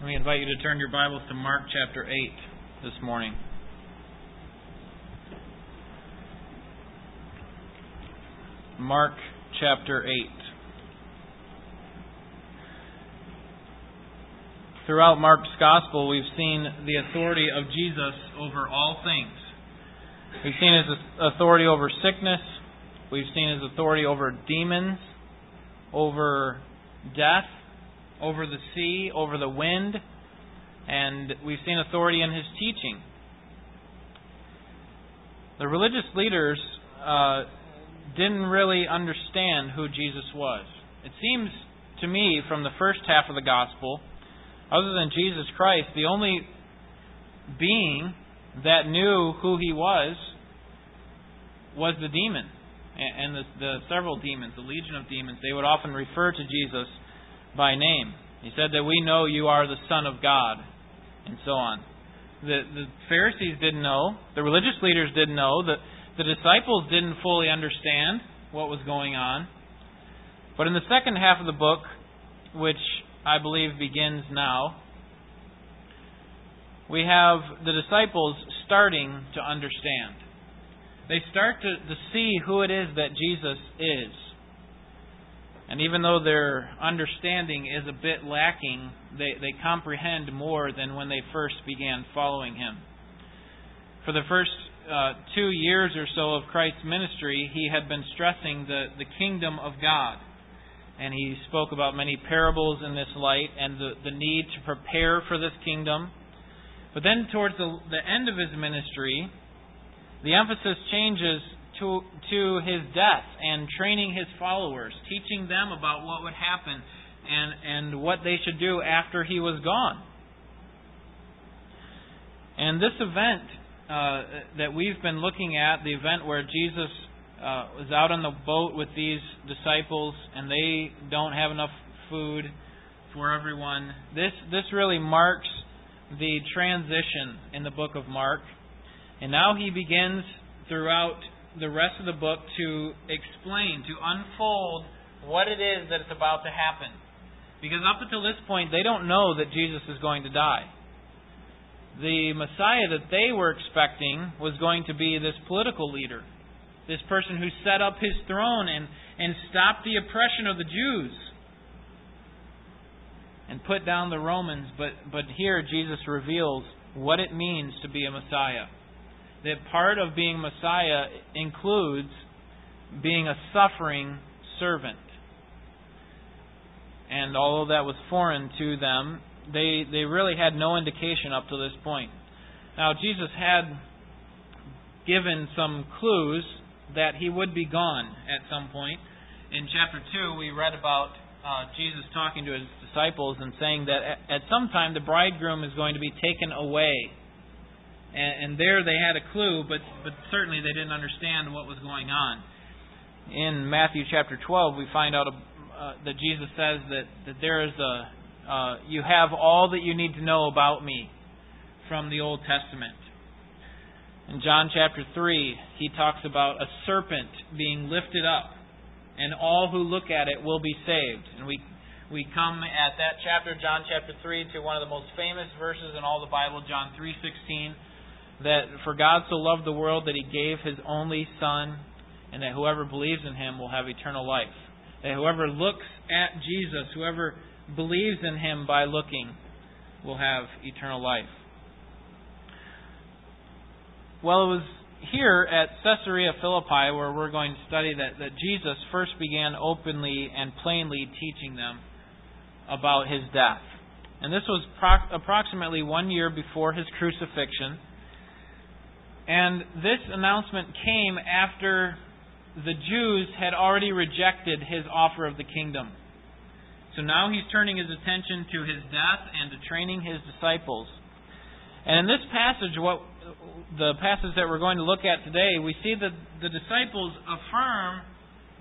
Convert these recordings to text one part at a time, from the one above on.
Let me invite you to turn your Bibles to Mark chapter 8 this morning. Mark chapter 8. Throughout Mark's Gospel, we've seen the authority of Jesus over all things. We've seen his authority over sickness. We've seen his authority over demons, over death, over the sea, over the wind, and we've seen authority in his teaching. The religious leaders uh, didn't really understand who Jesus was. It seems to me from the first half of the gospel, other than Jesus Christ, the only being that knew who he was was the demon and the, the several demons, the legion of demons. They would often refer to Jesus by name. He said that we know you are the Son of God, and so on. The, the Pharisees didn't know, the religious leaders didn't know, the, the disciples didn't fully understand what was going on. But in the second half of the book, which I believe begins now, we have the disciples starting to understand. They start to, to see who it is that Jesus is. And even though their understanding is a bit lacking, they, they comprehend more than when they first began following him. For the first uh, two years or so of Christ's ministry, he had been stressing the, the kingdom of God. And he spoke about many parables in this light and the, the need to prepare for this kingdom. But then, towards the, the end of his ministry, the emphasis changes to, to his death and training his followers, teaching them about what would happen and, and what they should do after he was gone. And this event uh, that we've been looking at, the event where Jesus uh, was out on the boat with these disciples and they don't have enough food for everyone, this, this really marks the transition in the book of Mark. And now he begins throughout the rest of the book to explain, to unfold what it is that is about to happen. Because up until this point, they don't know that Jesus is going to die. The Messiah that they were expecting was going to be this political leader, this person who set up his throne and, and stopped the oppression of the Jews and put down the Romans. But, but here, Jesus reveals what it means to be a Messiah that part of being Messiah includes being a suffering servant. And although that was foreign to them, they, they really had no indication up to this point. Now, Jesus had given some clues that he would be gone at some point. In chapter 2, we read about uh, Jesus talking to his disciples and saying that at, at some time the bridegroom is going to be taken away and, and there they had a clue, but but certainly they didn't understand what was going on. In Matthew chapter 12, we find out uh, that Jesus says that that there is a uh, you have all that you need to know about me from the Old Testament. In John chapter 3, he talks about a serpent being lifted up, and all who look at it will be saved. And we we come at that chapter, John chapter 3, to one of the most famous verses in all the Bible, John 3:16 that for God so loved the world that he gave his only Son, and that whoever believes in him will have eternal life. That whoever looks at Jesus, whoever believes in him by looking, will have eternal life. Well, it was here at Caesarea Philippi where we're going to study that, that Jesus first began openly and plainly teaching them about his death. And this was pro- approximately one year before his crucifixion. And this announcement came after the Jews had already rejected his offer of the kingdom. So now he's turning his attention to his death and to training his disciples. And in this passage, what the passage that we're going to look at today, we see that the disciples affirm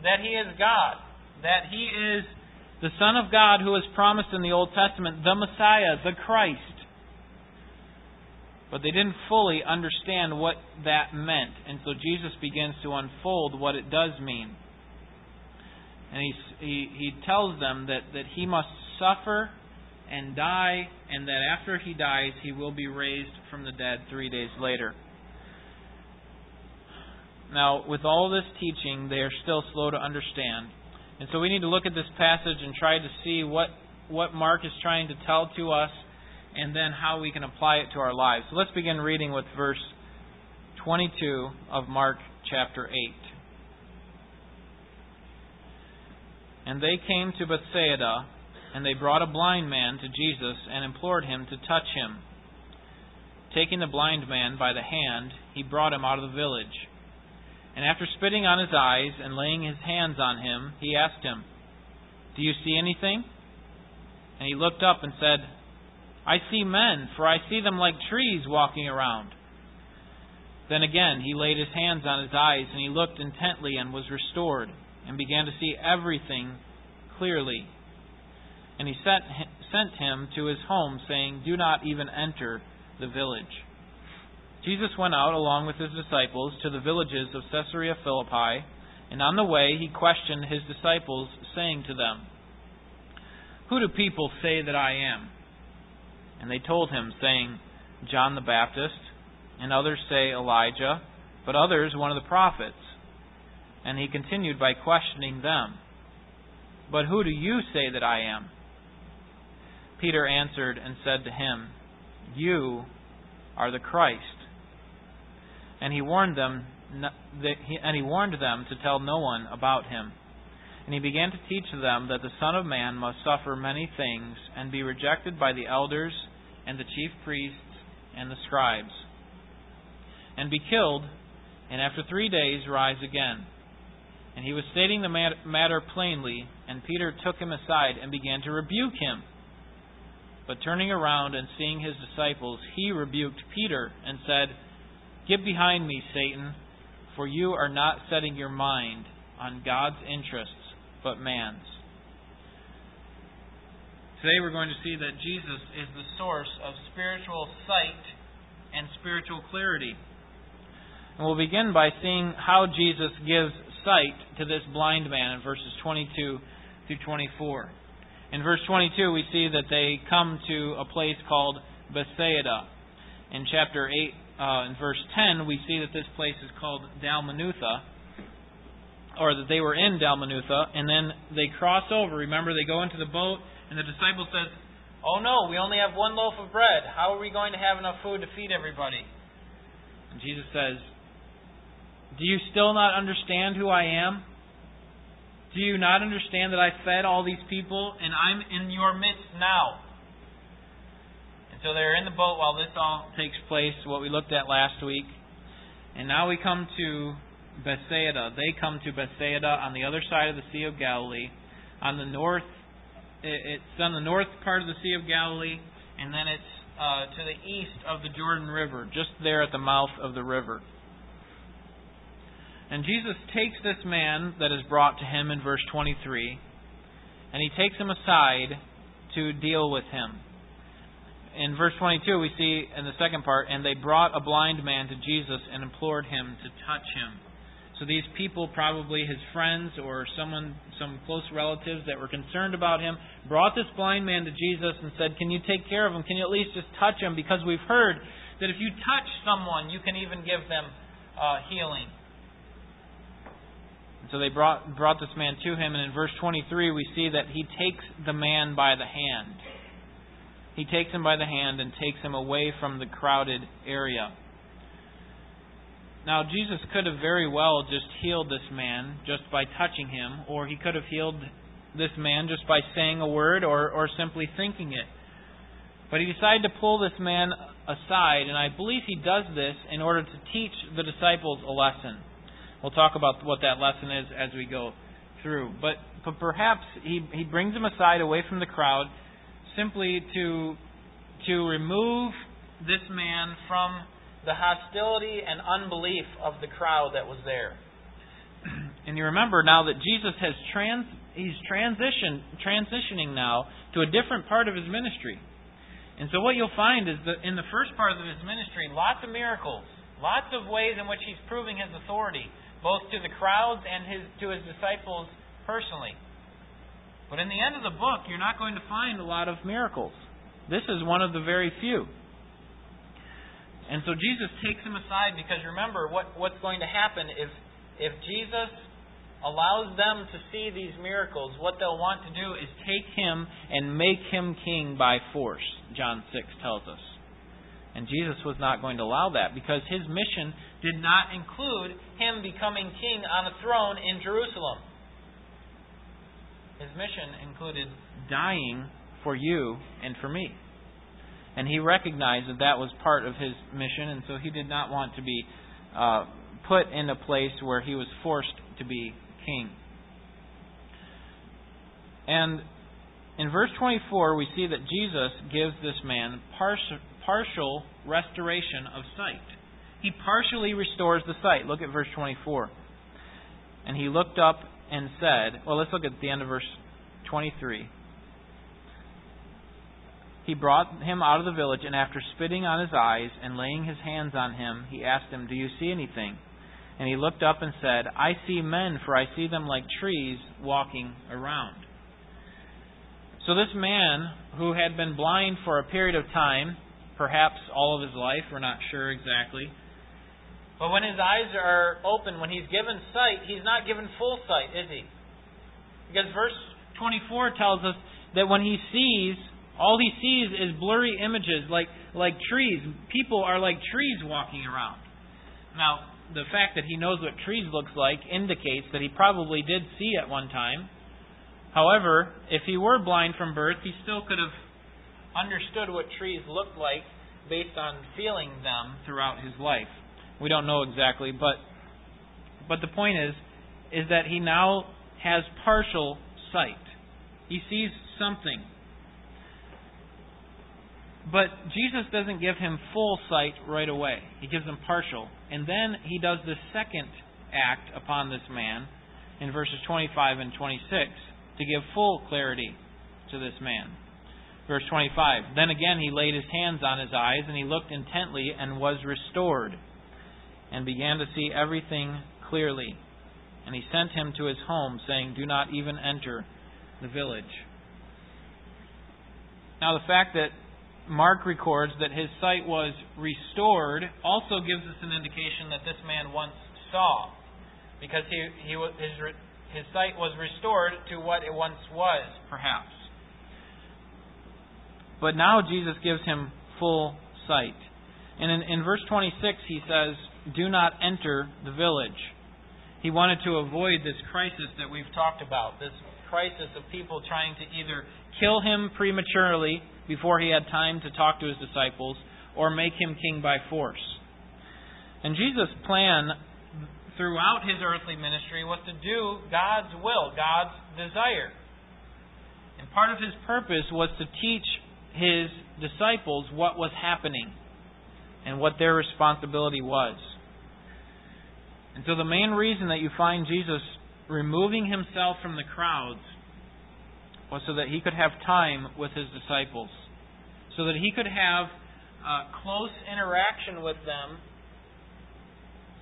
that he is God, that he is the Son of God who was promised in the Old Testament, the Messiah, the Christ. But they didn't fully understand what that meant. And so Jesus begins to unfold what it does mean. And he, he, he tells them that, that he must suffer and die, and that after he dies, he will be raised from the dead three days later. Now, with all this teaching, they are still slow to understand. And so we need to look at this passage and try to see what, what Mark is trying to tell to us and then how we can apply it to our lives. So let's begin reading with verse 22 of Mark chapter 8. And they came to Bethsaida, and they brought a blind man to Jesus and implored him to touch him. Taking the blind man by the hand, he brought him out of the village. And after spitting on his eyes and laying his hands on him, he asked him, Do you see anything? And he looked up and said, I see men, for I see them like trees walking around. Then again he laid his hands on his eyes, and he looked intently and was restored, and began to see everything clearly. And he sent, sent him to his home, saying, Do not even enter the village. Jesus went out along with his disciples to the villages of Caesarea Philippi, and on the way he questioned his disciples, saying to them, Who do people say that I am? And they told him, saying, John the Baptist, and others say Elijah, but others one of the prophets. And he continued by questioning them, But who do you say that I am? Peter answered and said to him, You are the Christ. And he warned them and he warned them to tell no one about him. And he began to teach them that the Son of Man must suffer many things and be rejected by the elders and the chief priests and the scribes, and be killed, and after three days rise again. And he was stating the matter plainly, and Peter took him aside and began to rebuke him. But turning around and seeing his disciples, he rebuked Peter and said, Get behind me, Satan, for you are not setting your mind on God's interests, but man's. Today we're going to see that Jesus is the source of spiritual sight and spiritual clarity. And we'll begin by seeing how Jesus gives sight to this blind man in verses 22 through 24. In verse 22, we see that they come to a place called Bethsaida. In chapter 8, uh, in verse 10, we see that this place is called Dalmanutha, or that they were in Dalmanutha, and then they cross over. Remember, they go into the boat, and the disciple says, Oh no, we only have one loaf of bread. How are we going to have enough food to feed everybody? And Jesus says, Do you still not understand who I am? Do you not understand that I fed all these people and I'm in your midst now? And so they're in the boat while this all takes place, what we looked at last week. And now we come to Bethsaida. They come to Bethsaida on the other side of the Sea of Galilee, on the north. It's on the north part of the Sea of Galilee, and then it's uh, to the east of the Jordan River, just there at the mouth of the river. And Jesus takes this man that is brought to him in verse 23, and he takes him aside to deal with him. In verse 22, we see in the second part, and they brought a blind man to Jesus and implored him to touch him. So these people, probably his friends or someone, some close relatives that were concerned about him, brought this blind man to Jesus and said, Can you take care of him? Can you at least just touch him? Because we've heard that if you touch someone, you can even give them uh, healing. So they brought, brought this man to him, and in verse 23 we see that he takes the man by the hand. He takes him by the hand and takes him away from the crowded area. Now, Jesus could have very well just healed this man just by touching him, or he could have healed this man just by saying a word or, or simply thinking it. But he decided to pull this man aside, and I believe he does this in order to teach the disciples a lesson. We'll talk about what that lesson is as we go through. But, but perhaps he, he brings him aside away from the crowd simply to, to remove this man from the hostility and unbelief of the crowd that was there. And you remember now that Jesus has trans he's transitioned transitioning now to a different part of his ministry. And so what you'll find is that in the first part of his ministry, lots of miracles, lots of ways in which he's proving his authority both to the crowds and his, to his disciples personally. But in the end of the book, you're not going to find a lot of miracles. This is one of the very few. And so Jesus takes him aside because remember what, what's going to happen if if Jesus allows them to see these miracles, what they'll want to do is take him and make him king by force, John 6 tells us. And Jesus was not going to allow that because his mission did not include him becoming king on a throne in Jerusalem. His mission included dying for you and for me. And he recognized that that was part of his mission, and so he did not want to be uh, put in a place where he was forced to be king. And in verse 24, we see that Jesus gives this man partial restoration of sight. He partially restores the sight. Look at verse 24. And he looked up and said, well, let's look at the end of verse 23. He brought him out of the village, and after spitting on his eyes and laying his hands on him, he asked him, Do you see anything? And he looked up and said, I see men, for I see them like trees walking around. So this man, who had been blind for a period of time, perhaps all of his life, we're not sure exactly, but when his eyes are open, when he's given sight, he's not given full sight, is he? Because verse 24 tells us that when he sees, all he sees is blurry images like, like trees. People are like trees walking around. Now, the fact that he knows what trees looks like indicates that he probably did see at one time. However, if he were blind from birth, he still could have understood what trees looked like based on feeling them throughout his life. We don't know exactly, but but the point is is that he now has partial sight. He sees something. But Jesus doesn't give him full sight right away. He gives him partial. And then he does the second act upon this man in verses 25 and 26 to give full clarity to this man. Verse 25 Then again he laid his hands on his eyes, and he looked intently and was restored, and began to see everything clearly. And he sent him to his home, saying, Do not even enter the village. Now, the fact that Mark records that his sight was restored also gives us an indication that this man once saw, because he, he his his sight was restored to what it once was, perhaps. But now Jesus gives him full sight. And in, in verse 26, he says, Do not enter the village. He wanted to avoid this crisis that we've talked about, this crisis of people trying to either kill him prematurely before he had time to talk to his disciples or make him king by force. And Jesus' plan throughout his earthly ministry was to do God's will, God's desire. And part of his purpose was to teach his disciples what was happening and what their responsibility was. And so the main reason that you find Jesus removing himself from the crowds was so that he could have time with his disciples, so that he could have uh, close interaction with them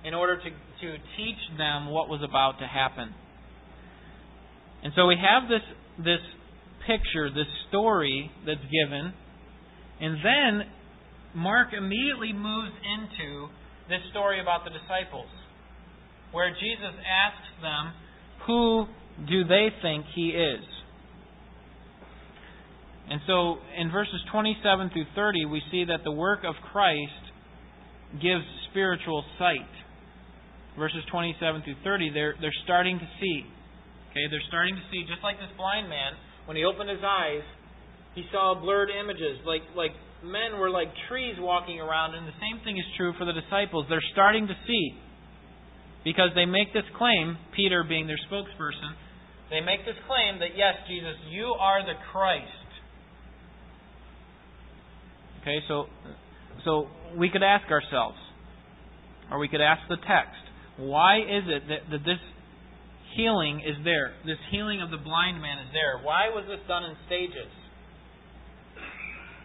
in order to, to teach them what was about to happen. And so we have this, this picture, this story that's given, and then Mark immediately moves into this story about the disciples, where Jesus asks them, Who do they think he is? And so in verses 27 through 30, we see that the work of Christ gives spiritual sight. Verses 27 through 30, they're, they're starting to see. Okay, they're starting to see, just like this blind man, when he opened his eyes, he saw blurred images, like, like men were like trees walking around, and the same thing is true for the disciples. They're starting to see. Because they make this claim, Peter being their spokesperson, they make this claim that, yes, Jesus, you are the Christ. Okay, so so we could ask ourselves, or we could ask the text, why is it that, that this healing is there? This healing of the blind man is there. Why was this done in stages?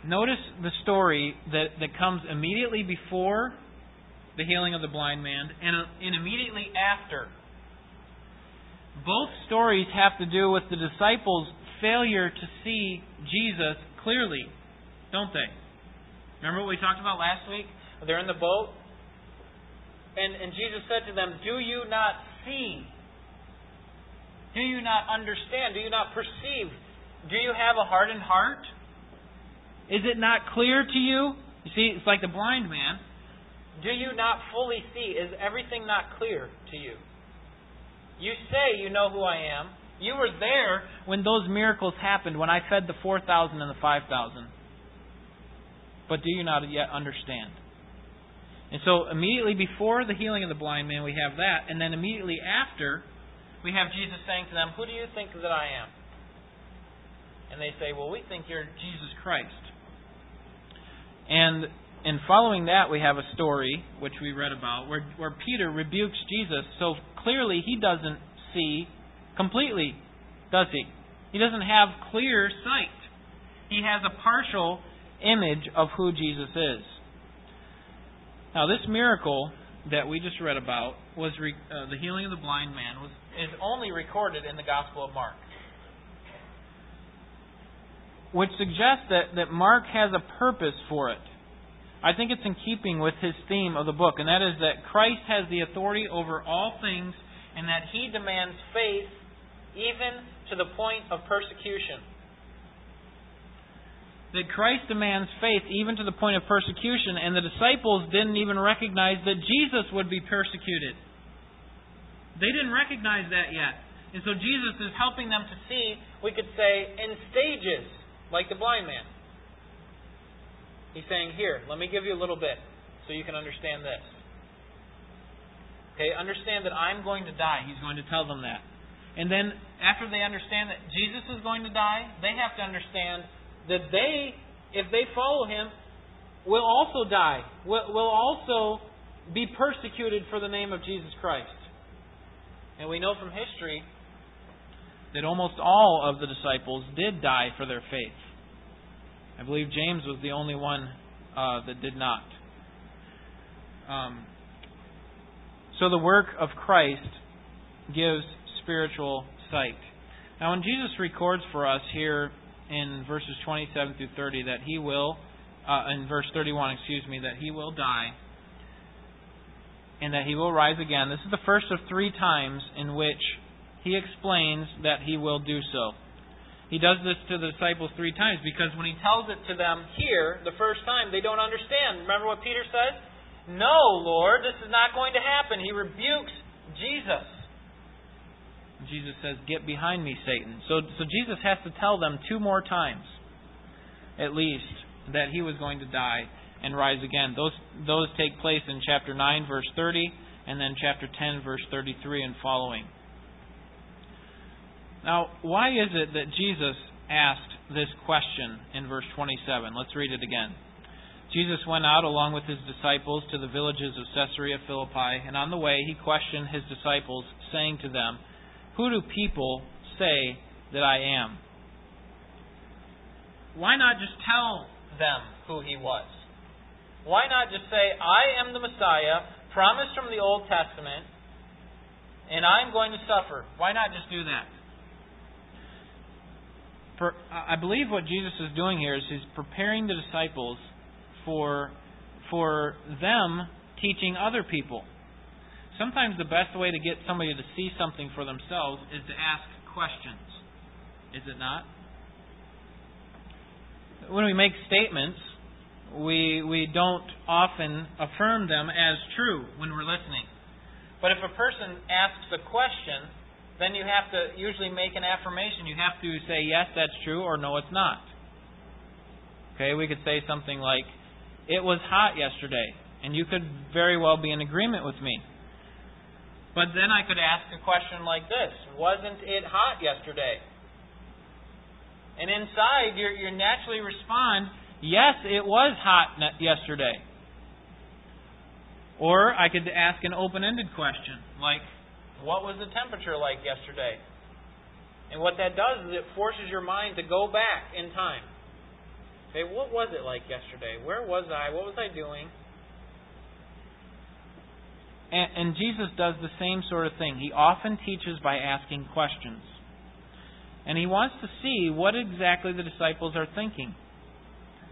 Notice the story that, that comes immediately before the healing of the blind man and, and immediately after. Both stories have to do with the disciples failure to see Jesus clearly, don't they? Remember what we talked about last week? They're in the boat, and, and Jesus said to them, Do you not see? Do you not understand? Do you not perceive? Do you have a hardened heart? Is it not clear to you? You see, it's like the blind man. Do you not fully see? Is everything not clear to you? You say you know who I am. You were there when those miracles happened, when I fed the 4,000 and the 5,000. But do you not yet understand? And so, immediately before the healing of the blind man, we have that. And then immediately after, we have Jesus saying to them, Who do you think that I am? And they say, Well, we think you're Jesus Christ. And and following that, we have a story which we read about where, where Peter rebukes Jesus. So clearly, he doesn't see completely, does he? He doesn't have clear sight. He has a partial image of who Jesus is. Now, this miracle that we just read about was re, uh, the healing of the blind man was is only recorded in the Gospel of Mark, which suggests that that Mark has a purpose for it. I think it's in keeping with his theme of the book, and that is that Christ has the authority over all things and that he demands faith even to the point of persecution. That Christ demands faith even to the point of persecution, and the disciples didn't even recognize that Jesus would be persecuted. They didn't recognize that yet. And so Jesus is helping them to see, we could say, in stages, like the blind man. He's saying, Here, let me give you a little bit so you can understand this. Okay, understand that I'm going to die. He's going to tell them that. And then, after they understand that Jesus is going to die, they have to understand that they, if they follow him, will also die, will, will also be persecuted for the name of Jesus Christ. And we know from history that almost all of the disciples did die for their faith. I believe James was the only one uh, that did not. Um, so the work of Christ gives spiritual sight. Now, when Jesus records for us here in verses 27 through 30 that he will, uh, in verse 31, excuse me, that he will die and that he will rise again, this is the first of three times in which he explains that he will do so. He does this to the disciples three times because when he tells it to them here the first time, they don't understand. Remember what Peter says? No, Lord, this is not going to happen. He rebukes Jesus. Jesus says, Get behind me, Satan. So, so Jesus has to tell them two more times, at least, that he was going to die and rise again. Those, those take place in chapter 9, verse 30, and then chapter 10, verse 33 and following. Now, why is it that Jesus asked this question in verse 27? Let's read it again. Jesus went out along with his disciples to the villages of Caesarea Philippi, and on the way he questioned his disciples, saying to them, Who do people say that I am? Why not just tell them who he was? Why not just say, I am the Messiah, promised from the Old Testament, and I'm going to suffer? Why not just do that? for, I believe what Jesus is doing here is he's preparing the disciples for for them teaching other people. Sometimes the best way to get somebody to see something for themselves is to ask questions. Is it not? When we make statements, we we don't often affirm them as true when we're listening. But if a person asks a question, then you have to usually make an affirmation. You have to say, yes, that's true, or no, it's not. Okay, we could say something like, it was hot yesterday, and you could very well be in agreement with me. But then I could ask a question like this Wasn't it hot yesterday? And inside, you you naturally respond, Yes, it was hot yesterday. Or I could ask an open ended question, like, what was the temperature like yesterday? And what that does is it forces your mind to go back in time. Okay, what was it like yesterday? Where was I? What was I doing? And, and Jesus does the same sort of thing. He often teaches by asking questions. And he wants to see what exactly the disciples are thinking.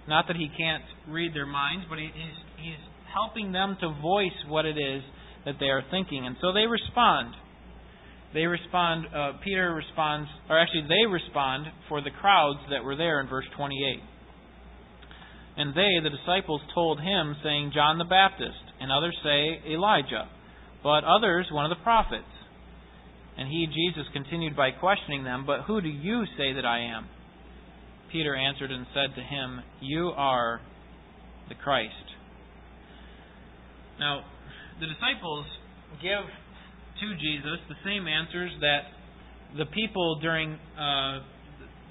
Not that he can't read their minds, but he's, he's helping them to voice what it is that they are thinking. And so they respond. They respond, uh, Peter responds, or actually they respond for the crowds that were there in verse 28. And they, the disciples, told him, saying, John the Baptist, and others say, Elijah, but others, one of the prophets. And he, Jesus, continued by questioning them, But who do you say that I am? Peter answered and said to him, You are the Christ. Now, the disciples give to Jesus the same answers that the people during uh,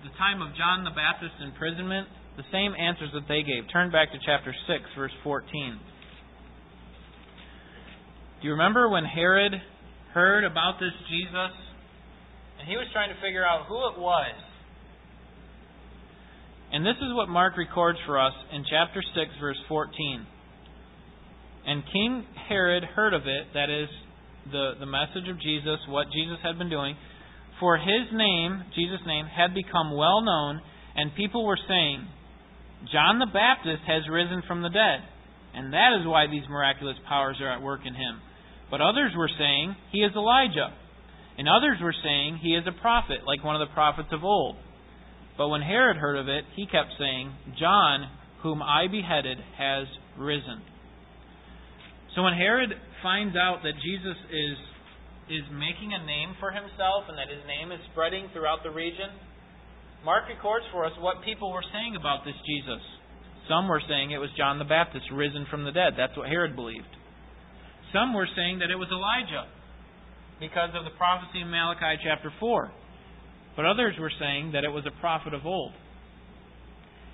the time of John the Baptist's imprisonment, the same answers that they gave. Turn back to chapter 6, verse 14. Do you remember when Herod heard about this Jesus? And he was trying to figure out who it was. And this is what Mark records for us in chapter 6, verse 14. And King Herod heard of it, that is, the, the message of Jesus, what Jesus had been doing, for his name, Jesus' name, had become well known, and people were saying, John the Baptist has risen from the dead, and that is why these miraculous powers are at work in him. But others were saying, He is Elijah. And others were saying, He is a prophet, like one of the prophets of old. But when Herod heard of it, he kept saying, John, whom I beheaded, has risen. So when Herod finds out that Jesus is is making a name for himself and that his name is spreading throughout the region, Mark records for us what people were saying about this Jesus. Some were saying it was John the Baptist risen from the dead. That's what Herod believed. Some were saying that it was Elijah because of the prophecy in Malachi chapter 4. But others were saying that it was a prophet of old.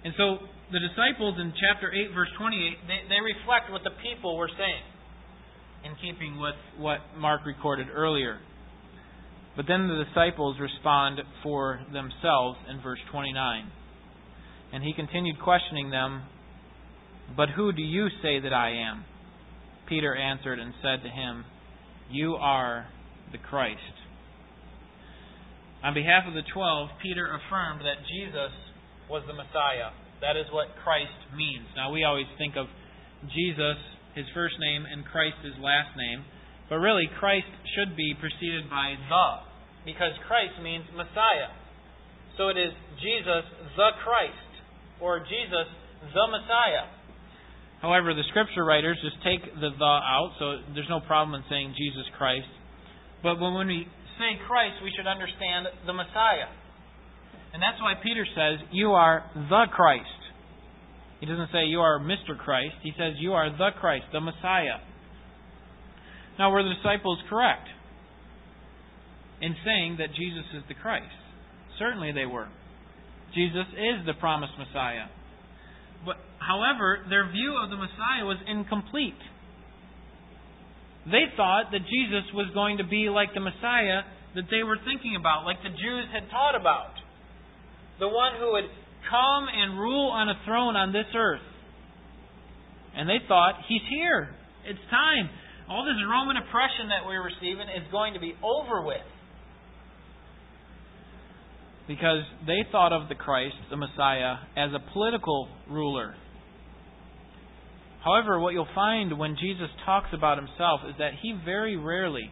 And so the disciples in chapter 8, verse 28, they, they reflect what the people were saying in keeping with what Mark recorded earlier. But then the disciples respond for themselves in verse 29. And he continued questioning them, But who do you say that I am? Peter answered and said to him, You are the Christ. On behalf of the twelve, Peter affirmed that Jesus was the Messiah. That is what Christ means. Now, we always think of Jesus, his first name, and Christ, his last name. But really, Christ should be preceded by the, because Christ means Messiah. So it is Jesus the Christ, or Jesus the Messiah. However, the scripture writers just take the the out, so there's no problem in saying Jesus Christ. But when we say Christ, we should understand the Messiah. And that's why Peter says, You are the Christ. He doesn't say you are Mr. Christ. He says you are the Christ, the Messiah. Now, were the disciples correct in saying that Jesus is the Christ? Certainly they were. Jesus is the promised Messiah. However, their view of the Messiah was incomplete. They thought that Jesus was going to be like the Messiah that they were thinking about, like the Jews had taught about. The one who would come and rule on a throne on this earth. And they thought, He's here. It's time. All this Roman oppression that we're receiving is going to be over with because they thought of the Christ, the Messiah, as a political ruler. However, what you'll find when Jesus talks about himself is that he very rarely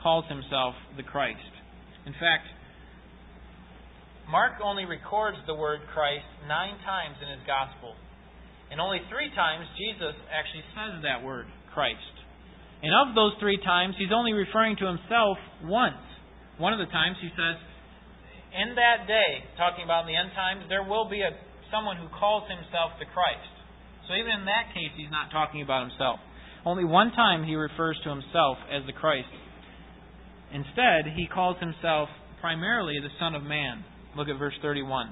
calls himself the Christ. In fact, Mark only records the word Christ nine times in his gospel. And only three times Jesus actually says that word, Christ. And of those three times, he's only referring to himself once. One of the times he says, in that day, talking about in the end times, there will be a someone who calls himself the Christ. So even in that case, he's not talking about himself. Only one time he refers to himself as the Christ. Instead, he calls himself primarily the Son of Man. Look at verse 31.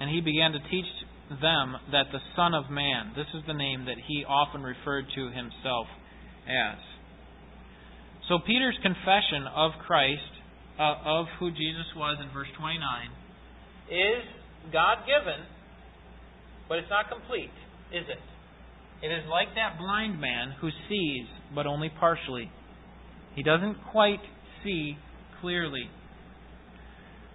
And he began to teach them that the Son of Man, this is the name that he often referred to himself as. So Peter's confession of Christ uh, of who Jesus was in verse 29 is God given, but it's not complete, is it? It is like that blind man who sees, but only partially. He doesn't quite see clearly.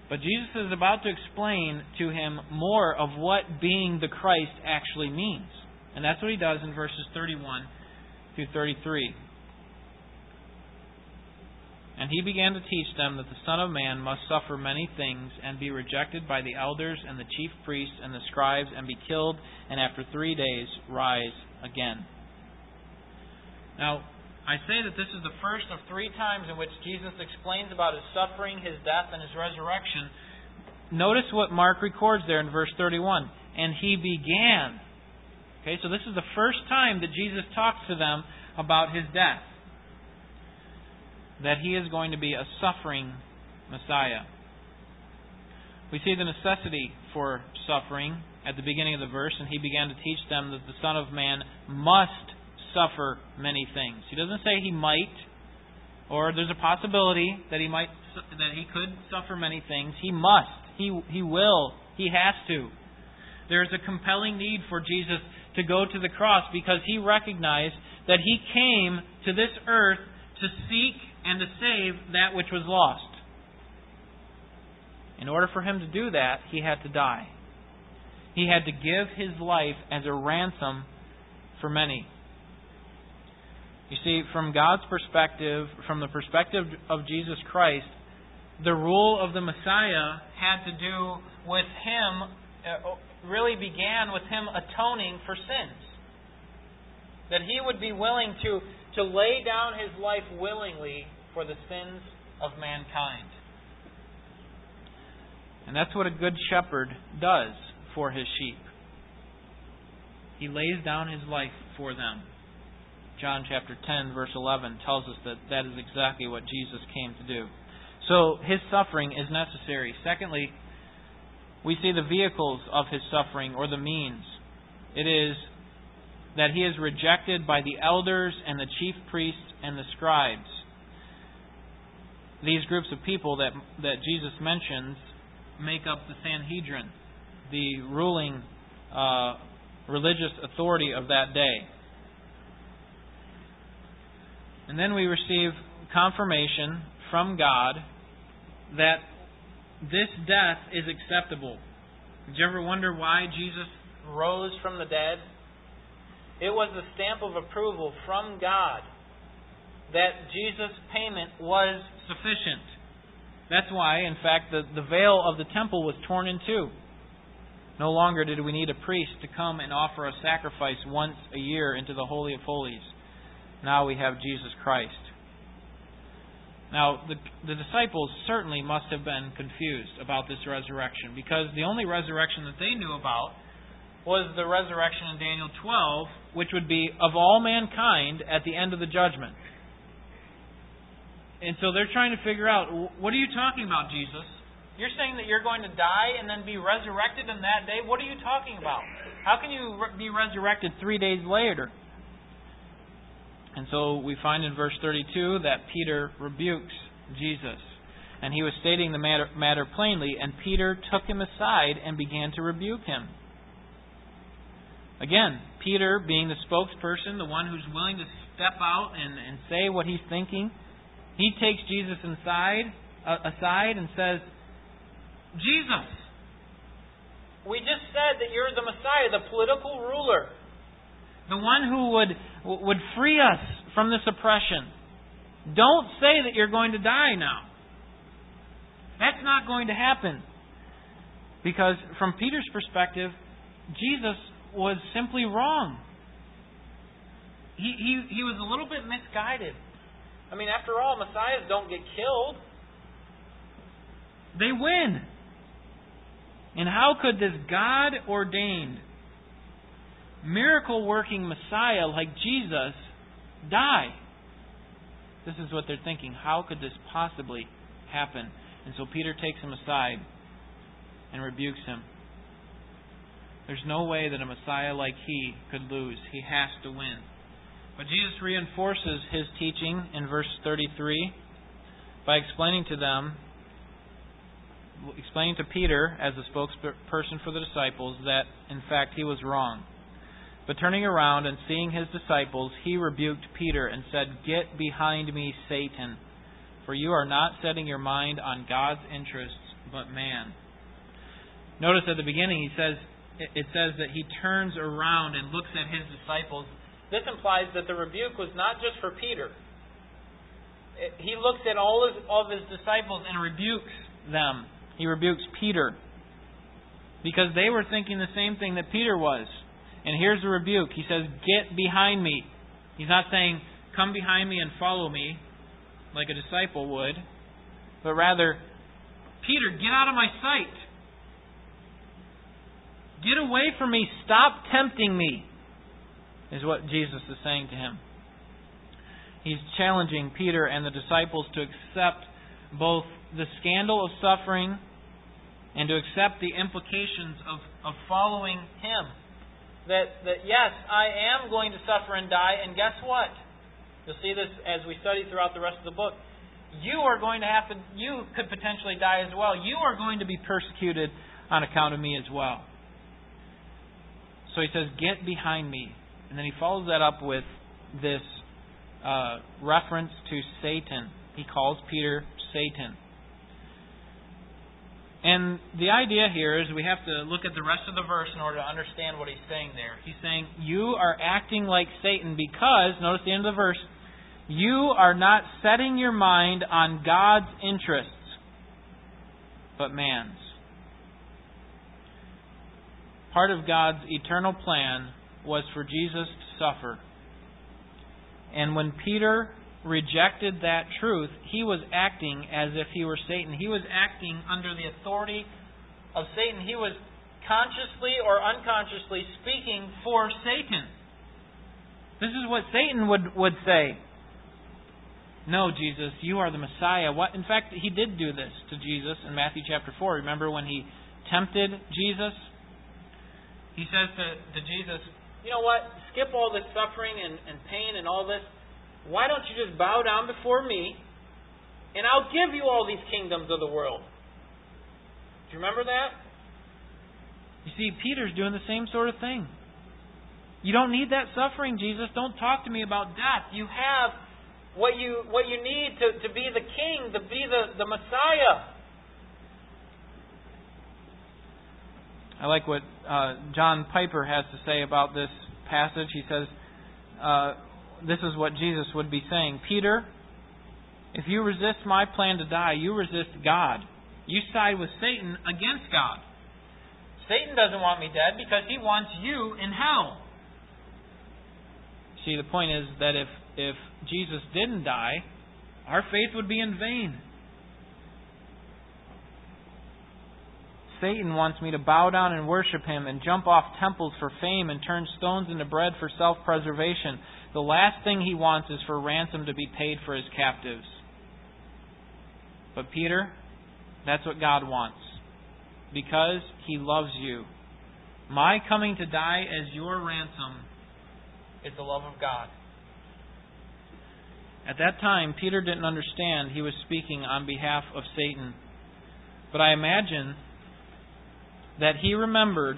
But Jesus is about to explain to him more of what being the Christ actually means. And that's what he does in verses 31 through 33. And he began to teach them that the Son of Man must suffer many things, and be rejected by the elders and the chief priests and the scribes, and be killed, and after three days rise again. Now, I say that this is the first of three times in which Jesus explains about his suffering, his death, and his resurrection. Notice what Mark records there in verse 31. And he began. Okay, so this is the first time that Jesus talks to them about his death. That he is going to be a suffering Messiah. We see the necessity for suffering at the beginning of the verse, and he began to teach them that the Son of Man must suffer many things. He doesn't say he might, or there's a possibility that he might that he could suffer many things. He must. He he will. He has to. There's a compelling need for Jesus to go to the cross because he recognized that he came to this earth to seek and to save that which was lost. In order for him to do that, he had to die. He had to give his life as a ransom for many. You see, from God's perspective, from the perspective of Jesus Christ, the rule of the Messiah had to do with Him, uh, really began with Him atoning for sins. That He would be willing to, to lay down His life willingly for the sins of mankind. And that's what a good shepherd does for his sheep. He lays down his life for them. John chapter 10, verse 11 tells us that that is exactly what Jesus came to do. So his suffering is necessary. Secondly, we see the vehicles of his suffering or the means. It is that he is rejected by the elders and the chief priests and the scribes. These groups of people that, that Jesus mentions make up the Sanhedrin, the ruling uh, religious authority of that day. And then we receive confirmation from God that this death is acceptable. Did you ever wonder why Jesus rose from the dead? It was the stamp of approval from God that Jesus' payment was sufficient. That's why, in fact, the, the veil of the temple was torn in two. No longer did we need a priest to come and offer a sacrifice once a year into the Holy of Holies. Now we have Jesus Christ. Now, the, the disciples certainly must have been confused about this resurrection because the only resurrection that they knew about was the resurrection in Daniel 12, which would be of all mankind at the end of the judgment. And so they're trying to figure out what are you talking about, Jesus? You're saying that you're going to die and then be resurrected in that day? What are you talking about? How can you be resurrected three days later? And so we find in verse 32 that Peter rebukes Jesus. And he was stating the matter, matter plainly, and Peter took him aside and began to rebuke him. Again, Peter, being the spokesperson, the one who's willing to step out and, and say what he's thinking, he takes Jesus inside, uh, aside and says, Jesus, we just said that you're the Messiah, the political ruler the one who would, would free us from this oppression. Don't say that you're going to die now. That's not going to happen. Because from Peter's perspective, Jesus was simply wrong. He, he, he was a little bit misguided. I mean, after all, messiahs don't get killed, they win. And how could this God ordained miracle working Messiah like Jesus die? This is what they're thinking. How could this possibly happen? And so Peter takes him aside and rebukes him. There's no way that a Messiah like he could lose. He has to win. But Jesus reinforces his teaching in verse 33 by explaining to them, explaining to Peter as the spokesperson for the disciples, that in fact he was wrong. But turning around and seeing his disciples, he rebuked Peter and said, Get behind me, Satan, for you are not setting your mind on God's interests, but man. Notice at the beginning he says it says that he turns around and looks at his disciples. This implies that the rebuke was not just for Peter. He looks at all of his disciples and rebukes them. He rebukes Peter because they were thinking the same thing that Peter was. And here's the rebuke. He says, Get behind me. He's not saying, Come behind me and follow me, like a disciple would, but rather, Peter, get out of my sight. Get away from me. Stop tempting me, is what Jesus is saying to him. He's challenging Peter and the disciples to accept both the scandal of suffering and to accept the implications of, of following Him. That, that, yes, I am going to suffer and die, and guess what? You'll see this as we study throughout the rest of the book. You are going to have to, you could potentially die as well. You are going to be persecuted on account of me as well. So he says, Get behind me. And then he follows that up with this uh, reference to Satan. He calls Peter Satan. And the idea here is we have to look at the rest of the verse in order to understand what he's saying there. He's saying, You are acting like Satan because, notice the end of the verse, you are not setting your mind on God's interests, but man's. Part of God's eternal plan was for Jesus to suffer. And when Peter rejected that truth, he was acting as if he were Satan. He was acting under the authority of Satan. He was consciously or unconsciously speaking for Satan. This is what Satan would, would say. No, Jesus, you are the Messiah. What in fact he did do this to Jesus in Matthew chapter four. Remember when he tempted Jesus? He says to, to Jesus, You know what? Skip all this suffering and, and pain and all this. Why don't you just bow down before me and I'll give you all these kingdoms of the world? Do you remember that? You see, Peter's doing the same sort of thing. You don't need that suffering, Jesus. Don't talk to me about death. You have what you what you need to, to be the king, to be the, the Messiah. I like what uh, John Piper has to say about this passage. He says, uh, This is what Jesus would be saying Peter, if you resist my plan to die, you resist God. You side with Satan against God. Satan doesn't want me dead because he wants you in hell. See, the point is that if, if Jesus didn't die, our faith would be in vain. Satan wants me to bow down and worship him and jump off temples for fame and turn stones into bread for self preservation. The last thing he wants is for ransom to be paid for his captives. But Peter, that's what God wants. Because he loves you. My coming to die as your ransom is the love of God. At that time, Peter didn't understand he was speaking on behalf of Satan. But I imagine that he remembered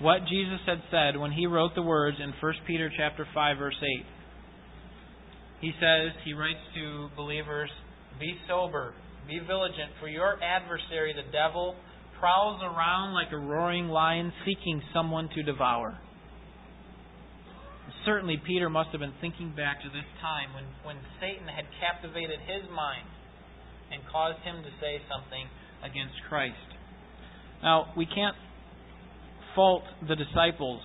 what Jesus had said when he wrote the words in 1 Peter chapter 5 verse 8. He says, he writes to believers, be sober, be vigilant, for your adversary the devil prowls around like a roaring lion seeking someone to devour. Certainly Peter must have been thinking back to this time when, when Satan had captivated his mind and caused him to say something against Christ. Now, we can't fault the disciples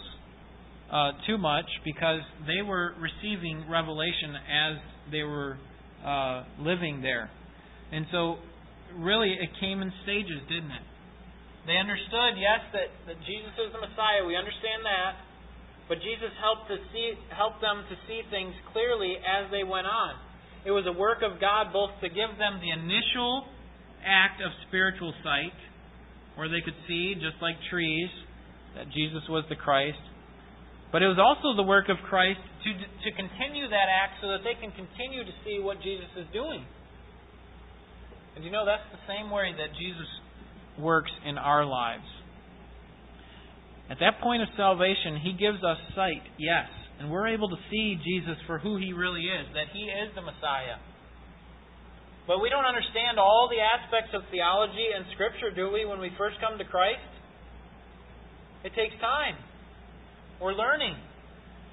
uh, too much because they were receiving revelation as they were uh, living there. And so, really, it came in stages, didn't it? They understood, yes, that, that Jesus is the Messiah. We understand that. But Jesus helped to see helped them to see things clearly as they went on. It was a work of God both to give them the initial act of spiritual sight where they could see, just like trees, that Jesus was the Christ. But it was also the work of Christ to, to continue that act so that they can continue to see what Jesus is doing. And you know, that's the same way that Jesus works in our lives. At that point of salvation, He gives us sight, yes, and we're able to see Jesus for who He really is, that He is the Messiah. But we don't understand all the aspects of theology and Scripture, do we, when we first come to Christ? It takes time. We're learning.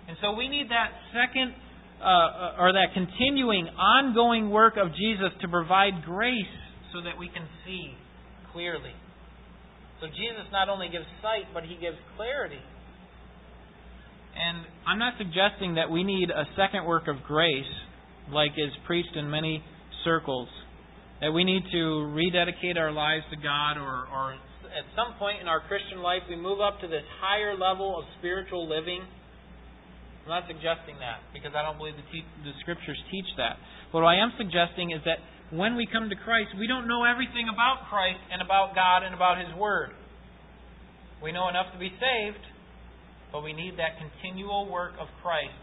And so we need that second, uh, or that continuing, ongoing work of Jesus to provide grace so that we can see clearly. So Jesus not only gives sight, but he gives clarity. And I'm not suggesting that we need a second work of grace, like is preached in many circles. That we need to rededicate our lives to God, or, or at some point in our Christian life we move up to this higher level of spiritual living. I'm not suggesting that because I don't believe the, te- the Scriptures teach that. But what I am suggesting is that when we come to Christ, we don't know everything about Christ and about God and about His Word. We know enough to be saved, but we need that continual work of Christ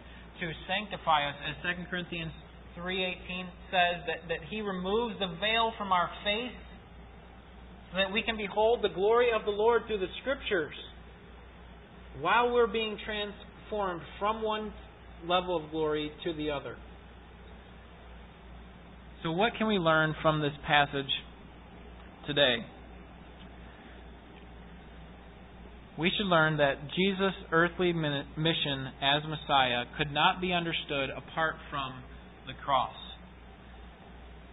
to sanctify us, as 2 Corinthians 3.18 says, that, that He removes the veil from our face so that we can behold the glory of the Lord through the Scriptures while we're being transformed from one level of glory to the other. So, what can we learn from this passage today? we should learn that Jesus' earthly mission as Messiah could not be understood apart from the cross.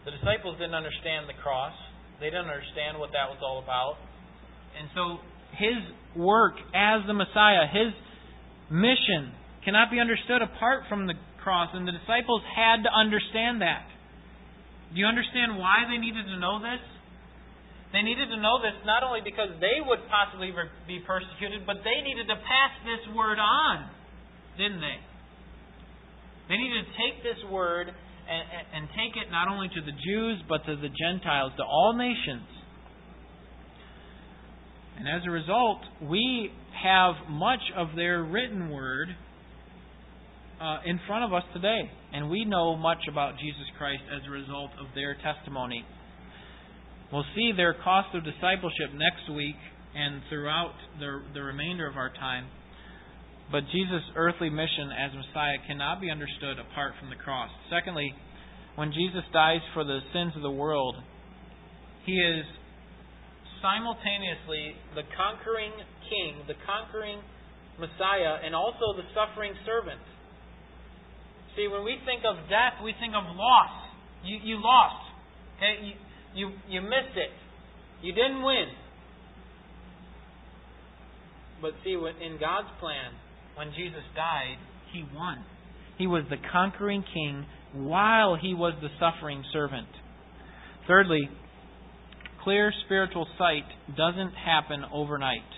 The disciples didn't understand the cross. They didn't understand what that was all about. And so his work as the Messiah, his mission, cannot be understood apart from the cross. And the disciples had to understand that. Do you understand why they needed to know this? They needed to know this not only because they would possibly be persecuted, but they needed to pass this word on, didn't they? They needed to take this word and, and take it not only to the Jews, but to the Gentiles, to all nations. And as a result, we have much of their written word uh, in front of us today. And we know much about Jesus Christ as a result of their testimony. We'll see their cost of discipleship next week and throughout the, the remainder of our time. But Jesus' earthly mission as Messiah cannot be understood apart from the cross. Secondly, when Jesus dies for the sins of the world, he is simultaneously the conquering king, the conquering Messiah, and also the suffering servant. See, when we think of death, we think of loss. You, you lost. Okay? You, you, you missed it. You didn't win. But see, in God's plan, when Jesus died, He won. He was the conquering king while He was the suffering servant. Thirdly, clear spiritual sight doesn't happen overnight.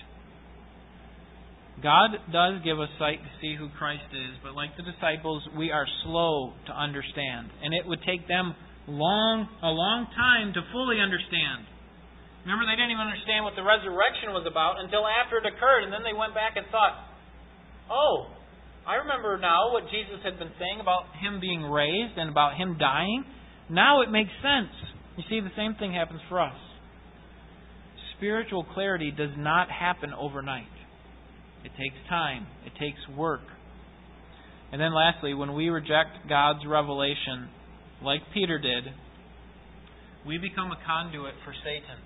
God does give us sight to see who Christ is, but like the disciples, we are slow to understand. And it would take them long a long time to fully understand. Remember, they didn't even understand what the resurrection was about until after it occurred, and then they went back and thought, "Oh, I remember now what Jesus had been saying about him being raised and about him dying. Now it makes sense." You see, the same thing happens for us. Spiritual clarity does not happen overnight. It takes time. It takes work. And then lastly, when we reject God's revelation, like Peter did, we become a conduit for Satan.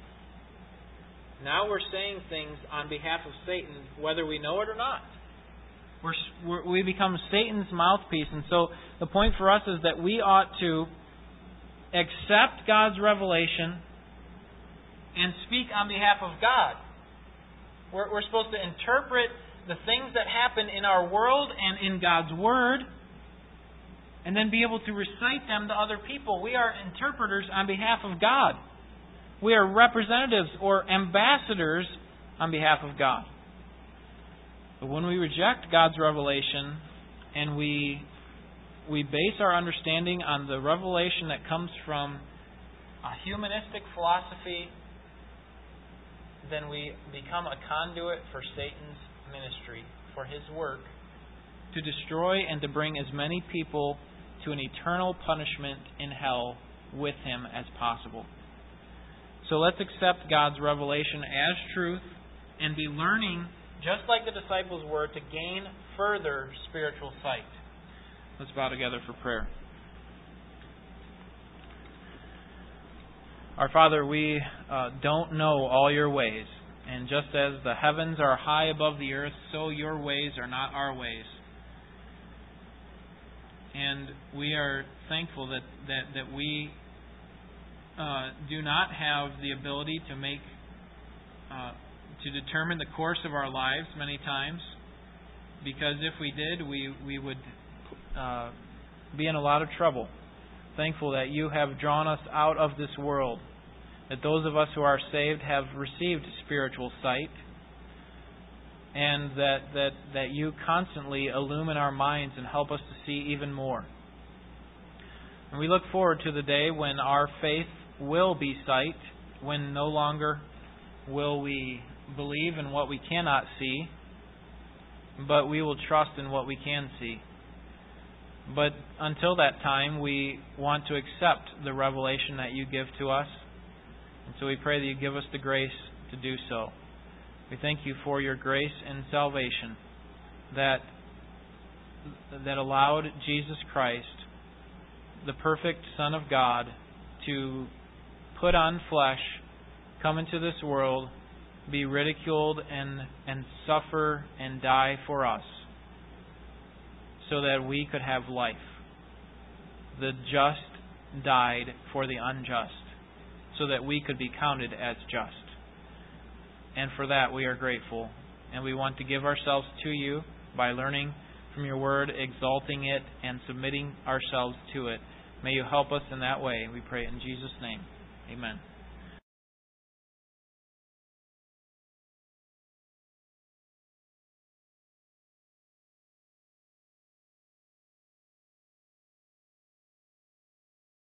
Now we're saying things on behalf of Satan, whether we know it or not. We're, we're, we become Satan's mouthpiece. And so the point for us is that we ought to accept God's revelation and speak on behalf of God. We're, we're supposed to interpret the things that happen in our world and in God's Word and then be able to recite them to other people. We are interpreters on behalf of God. We are representatives or ambassadors on behalf of God. But when we reject God's revelation and we we base our understanding on the revelation that comes from a humanistic philosophy, then we become a conduit for Satan's ministry, for his work, to destroy and to bring as many people to an eternal punishment in hell with him as possible. So let's accept God's revelation as truth and be learning, just like the disciples were, to gain further spiritual sight. Let's bow together for prayer. Our Father, we uh, don't know all your ways. And just as the heavens are high above the earth, so your ways are not our ways. And we are thankful that, that, that we uh, do not have the ability to make, uh, to determine the course of our lives many times. Because if we did, we, we would uh, be in a lot of trouble. Thankful that you have drawn us out of this world that those of us who are saved have received spiritual sight and that, that, that you constantly illumine our minds and help us to see even more. And we look forward to the day when our faith will be sight, when no longer will we believe in what we cannot see, but we will trust in what we can see. But until that time, we want to accept the revelation that you give to us and so we pray that you give us the grace to do so. We thank you for your grace and salvation that that allowed Jesus Christ, the perfect Son of God, to put on flesh, come into this world, be ridiculed and and suffer and die for us so that we could have life. The just died for the unjust so that we could be counted as just. And for that we are grateful. And we want to give ourselves to you by learning from your word, exalting it, and submitting ourselves to it. May you help us in that way. We pray in Jesus' name. Amen.